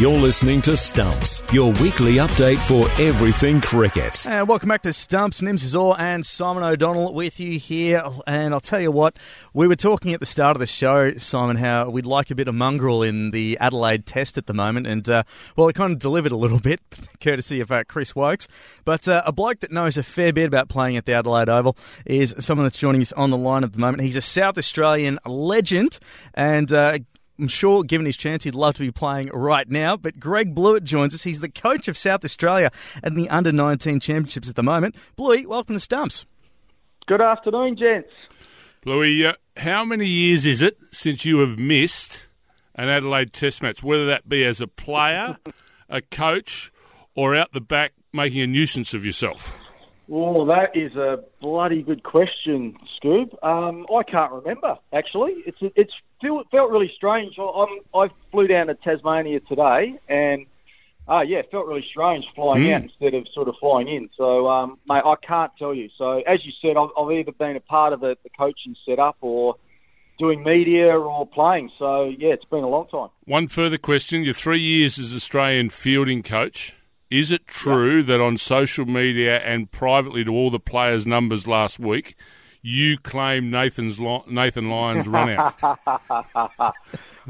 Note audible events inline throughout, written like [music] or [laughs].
You're listening to Stumps, your weekly update for everything cricket. And welcome back to Stumps. Nims Azoor and Simon O'Donnell with you here. And I'll tell you what, we were talking at the start of the show, Simon, how we'd like a bit of mongrel in the Adelaide test at the moment. And, uh, well, it kind of delivered a little [laughs] bit, courtesy of uh, Chris Woakes. But uh, a bloke that knows a fair bit about playing at the Adelaide Oval is someone that's joining us on the line at the moment. He's a South Australian legend and uh, I'm sure, given his chance, he'd love to be playing right now. But Greg Blewett joins us. He's the coach of South Australia and the Under 19 Championships at the moment. Bluey, welcome to Stumps. Good afternoon, gents. Bluey, uh, how many years is it since you have missed an Adelaide Test match, whether that be as a player, [laughs] a coach, or out the back making a nuisance of yourself? Well, that is a bloody good question, Scoob. Um, I can't remember actually. It's it's feel, felt really strange. I'm, I flew down to Tasmania today, and uh, yeah, it felt really strange flying mm. out instead of sort of flying in. So, um, mate, I can't tell you. So, as you said, I've, I've either been a part of the, the coaching setup or doing media or playing. So, yeah, it's been a long time. One further question: Your three years as Australian fielding coach. Is it true yeah. that on social media and privately to all the players' numbers last week, you claim Nathan's Nathan Lyon's run out? [laughs] I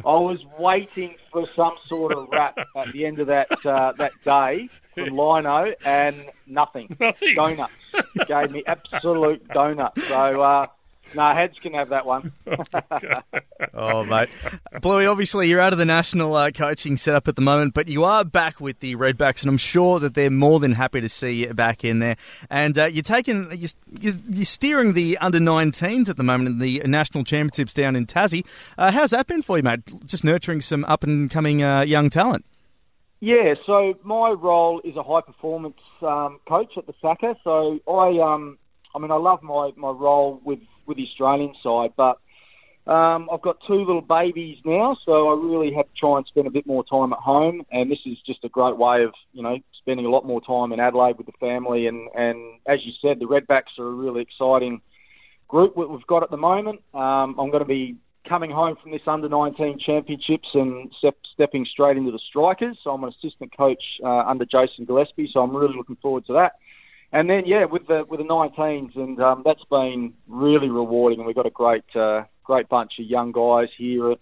was waiting for some sort of rap at the end of that uh, that day from Lino, and nothing. [laughs] Nothing. Donuts. Gave me absolute donuts. So. Uh, no, Heads can have that one. [laughs] oh, mate. Bluey, obviously you're out of the national uh, coaching setup at the moment, but you are back with the Redbacks, and I'm sure that they're more than happy to see you back in there. And uh, you're taking, you're, you're, steering the under 19s at the moment in the national championships down in Tassie. Uh, how's that been for you, mate? Just nurturing some up and coming uh, young talent. Yeah, so my role is a high performance um, coach at the SACA. So I, um, I mean, I love my, my role with with the Australian side. But um, I've got two little babies now, so I really have to try and spend a bit more time at home. And this is just a great way of, you know, spending a lot more time in Adelaide with the family. And, and as you said, the Redbacks are a really exciting group that we've got at the moment. Um, I'm going to be coming home from this under 19 championships and step, stepping straight into the strikers. So I'm an assistant coach uh, under Jason Gillespie, so I'm really looking forward to that and then yeah, with the with the 19s, and um, that's been really rewarding. And we've got a great uh, great bunch of young guys here,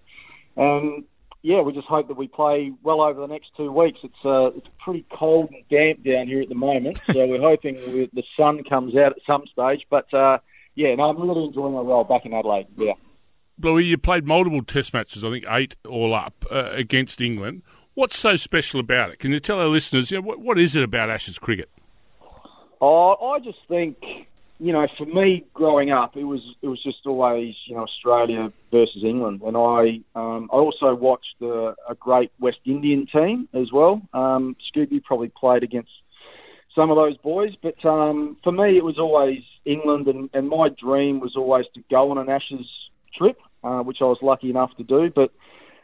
and yeah, we just hope that we play well over the next two weeks. It's uh, it's pretty cold and damp down here at the moment, [laughs] so we're hoping the sun comes out at some stage. But uh, yeah, no, I'm really enjoying my role back in Adelaide. Yeah. Bluey, you played multiple Test matches, I think eight all up uh, against England. What's so special about it? Can you tell our listeners, you know, what, what is it about Ashes cricket? Oh, I just think, you know, for me growing up, it was it was just always you know Australia versus England, and I um, I also watched a, a great West Indian team as well. Um, Scooby probably played against some of those boys, but um, for me it was always England, and, and my dream was always to go on an Ashes trip, uh, which I was lucky enough to do. But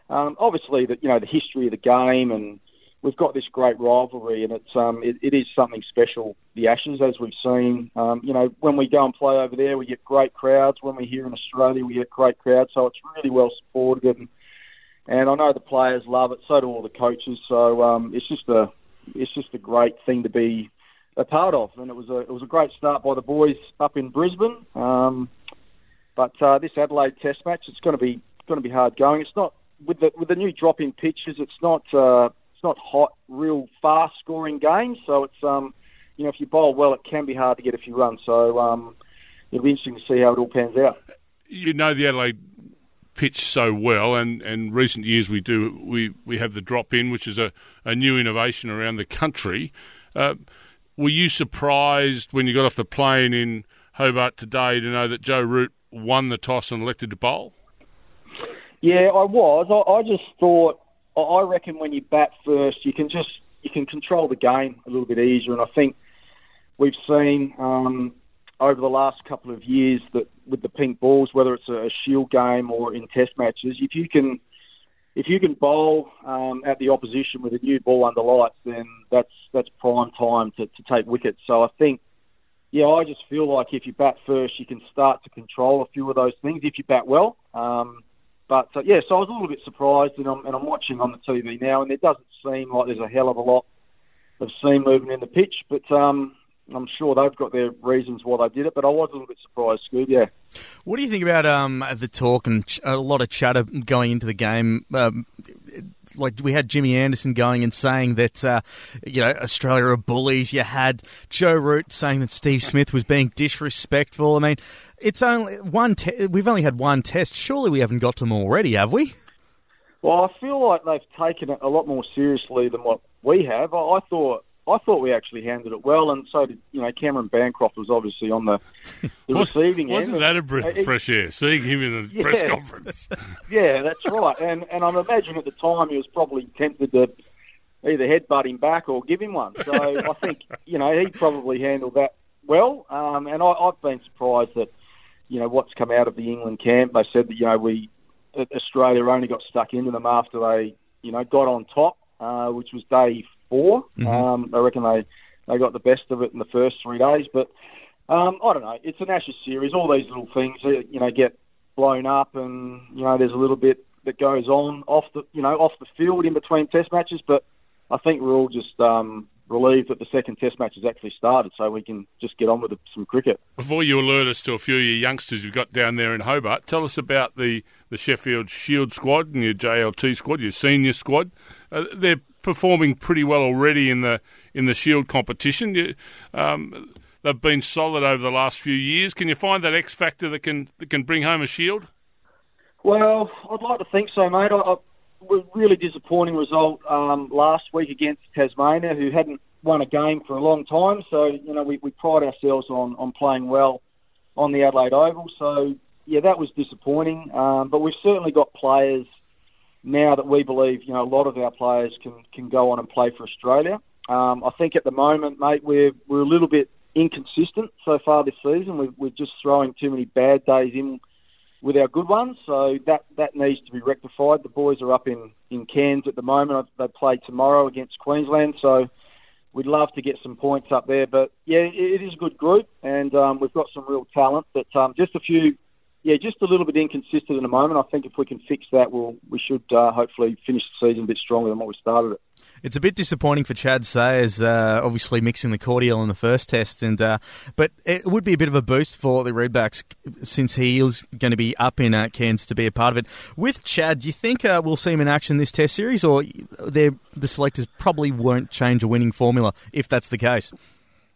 um, obviously, that you know the history of the game and we've got this great rivalry, and it's um, it, it is something special. The Ashes, as we've seen, um, you know, when we go and play over there, we get great crowds. When we're here in Australia, we get great crowds. So it's really well supported, and and I know the players love it. So do all the coaches. So um, it's just a it's just a great thing to be a part of, and it was a it was a great start by the boys up in Brisbane. Um, but uh, this Adelaide Test match, it's going to be going to be hard going. It's not with the with the new drop in pitches. It's not. Uh, not hot, real fast scoring game. So it's um, you know, if you bowl well, it can be hard to get a few runs. So um, it'll be interesting to see how it all pans out. You know the Adelaide pitch so well, and, and recent years we do we, we have the drop in, which is a, a new innovation around the country. Uh, were you surprised when you got off the plane in Hobart today to know that Joe Root won the toss and elected to bowl? Yeah, I was. I, I just thought I reckon when you bat first, you can just you can control the game a little bit easier. And I think we've seen um, over the last couple of years that with the pink balls, whether it's a Shield game or in Test matches, if you can if you can bowl um, at the opposition with a new ball under lights, then that's that's prime time to, to take wickets. So I think, yeah, I just feel like if you bat first, you can start to control a few of those things if you bat well. Um, but uh, yeah, so I was a little bit surprised, and I'm and I'm watching on the TV now, and it doesn't seem like there's a hell of a lot of seam movement in the pitch, but um, I'm sure they've got their reasons why they did it. But I was a little bit surprised, Scoob. Yeah. What do you think about um, the talk and ch- a lot of chatter going into the game? Um, like we had Jimmy Anderson going and saying that uh, you know Australia are bullies. You had Joe Root saying that Steve Smith was being disrespectful. I mean, it's only one. Te- we've only had one test. Surely we haven't got them already, have we? Well, I feel like they've taken it a lot more seriously than what we have. I, I thought I thought we actually handled it well, and so did you know Cameron Bancroft was obviously on the, the [laughs] receiving Wasn't end. that a breath of fresh air? Seeing him in a [laughs] Yeah. press conference. [laughs] Yeah, that's right. And and I imagine at the time he was probably tempted to either headbutt him back or give him one. So I think you know he probably handled that well. Um, and I, I've been surprised that you know what's come out of the England camp. They said that you know we Australia only got stuck into them after they you know got on top, uh, which was day 4 Um, I reckon they they got the best of it in the first three days, but. Um, I don't know. It's an Ashes series. All these little things, uh, you know, get blown up, and you know, there's a little bit that goes on off the, you know, off the field in between Test matches. But I think we're all just um, relieved that the second Test match has actually started, so we can just get on with some cricket. Before you alert us to a few of your youngsters you've got down there in Hobart, tell us about the, the Sheffield Shield squad and your JLT squad, your senior squad. Uh, they're performing pretty well already in the in the Shield competition. You, um, they've been solid over the last few years. Can you find that X factor that can that can bring home a Shield? Well, I'd like to think so, mate. I, I, really disappointing result um, last week against Tasmania, who hadn't won a game for a long time. So, you know, we, we pride ourselves on, on playing well on the Adelaide Oval. So, yeah, that was disappointing. Um, but we've certainly got players now that we believe, you know, a lot of our players can, can go on and play for Australia. Um, I think at the moment, mate, we're, we're a little bit inconsistent so far this season. We're, we're just throwing too many bad days in with our good ones. So that that needs to be rectified. The boys are up in in Cairns at the moment. They play tomorrow against Queensland. So we'd love to get some points up there. But yeah, it, is a good group, and um, we've got some real talent. But um, just a few. Yeah, just a little bit inconsistent at the moment. I think if we can fix that, we'll we should uh, hopefully finish the season a bit stronger than what we started it. It's a bit disappointing for Chad Sayers, uh, obviously mixing the cordial in the first test, and uh, but it would be a bit of a boost for the Redbacks since he is going to be up in uh, Cairns to be a part of it. With Chad, do you think uh, we'll see him in action this Test series, or the selectors probably won't change a winning formula if that's the case?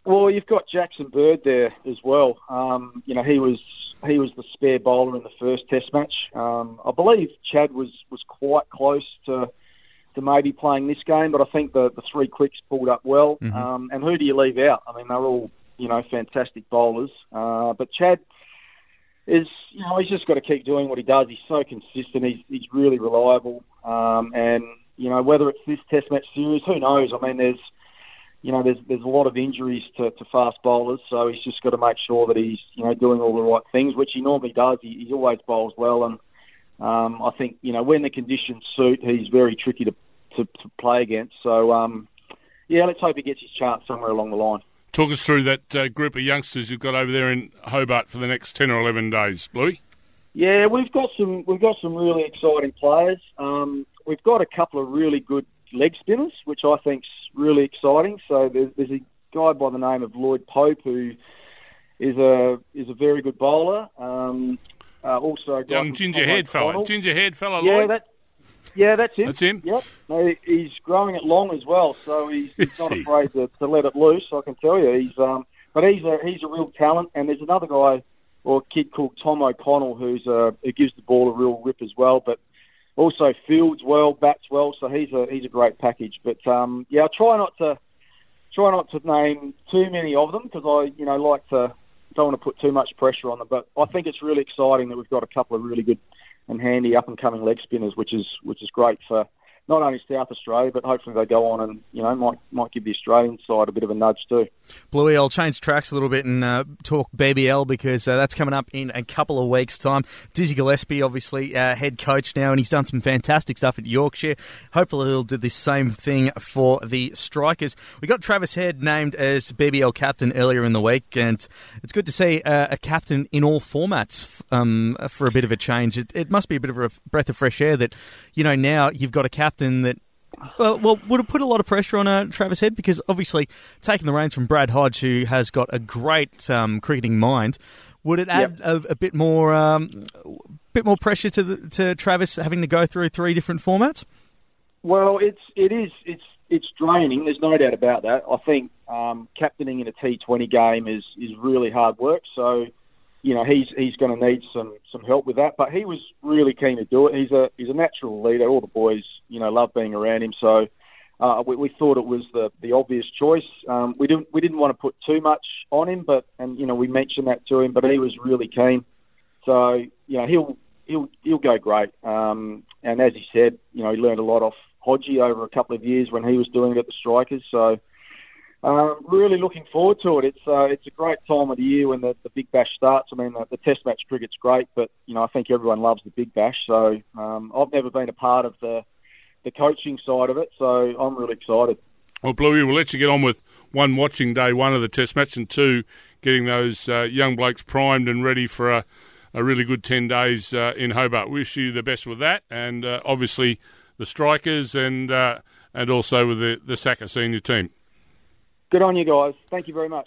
Well, you've got Jackson Bird there as well. Um, you know, he was he was the spare bowler in the first Test match. Um, I believe Chad was was quite close to to maybe playing this game, but I think the the three quicks pulled up well. Um, and who do you leave out? I mean, they're all you know fantastic bowlers, uh, but Chad is you know he's just got to keep doing what he does. He's so consistent. He's he's really reliable. Um, and you know whether it's this Test match series, who knows? I mean, there's you know, there's there's a lot of injuries to, to fast bowlers, so he's just got to make sure that he's you know doing all the right things, which he normally does. He, he always bowls well, and um, I think you know when the conditions suit, he's very tricky to to, to play against. So um, yeah, let's hope he gets his chance somewhere along the line. Talk us through that uh, group of youngsters you've got over there in Hobart for the next ten or eleven days, Bluey. Yeah, we've got some we've got some really exciting players. Um, we've got a couple of really good leg spinners, which I think's really exciting. So there's, there's a guy by the name of Lloyd Pope who is a is a very good bowler. Um, uh, also, a guy Young ginger head fella, ginger fella. Yeah, Lloyd. that. Yeah, that's him. That's him? Yep. No, he's growing it long as well, so he's, he's not afraid to, to let it loose. I can tell you, he's um, but he's a he's a real talent. And there's another guy or kid called Tom O'Connell who's a who gives the ball a real rip as well, but also fields well, bats well. So he's a he's a great package. But um, yeah, I try not to try not to name too many of them because I you know like to don't want to put too much pressure on them. But I think it's really exciting that we've got a couple of really good and handy up and coming leg spinners, which is which is great for not only South Australia, but hopefully they go on and you know might might give the Australian side a bit of a nudge too. Bluey, I'll change tracks a little bit and uh, talk BBL because uh, that's coming up in a couple of weeks' time. Dizzy Gillespie, obviously uh, head coach now, and he's done some fantastic stuff at Yorkshire. Hopefully, he'll do the same thing for the Strikers. We got Travis Head named as BBL captain earlier in the week, and it's good to see uh, a captain in all formats um, for a bit of a change. It, it must be a bit of a breath of fresh air that you know now you've got a captain captain that well, well, would have put a lot of pressure on uh, Travis Head because obviously taking the reins from Brad Hodge, who has got a great um, cricketing mind, would it add yep. a, a, bit more, um, bit more pressure to the, to Travis having to go through three different formats? Well, it's it is it's it's draining. There's no doubt about that. I think um, captaining in a T20 game is is really hard work. So you know he's he's going to need some some help with that. But he was really keen to do it. He's a he's a natural leader. All the boys you know love being around him. So uh, we, we thought it was the the obvious choice. Um, we didn't we didn't want to put too much on him, but and you know we mentioned that to him, but he was really keen. So you know he'll he'll he'll go great. Um, and as he said, you know he learned a lot off Hodgie over a couple of years when he was doing it at the Strikers. So um, really looking forward to it. It's uh, it's a great time of the year when the, the Big Bash starts. I mean, the, the Test match cricket's great, but you know I think everyone loves the Big Bash. So um, I've never been a part of the the coaching side of it, so I'm really excited. Well, Bluey, we'll let you get on with one watching day one of the Test match, and two getting those uh, young blokes primed and ready for a, a really good ten days uh, in Hobart. Wish you the best with that, and uh, obviously the strikers and uh, and also with the the SACA senior team. Good on you guys. Thank you very much.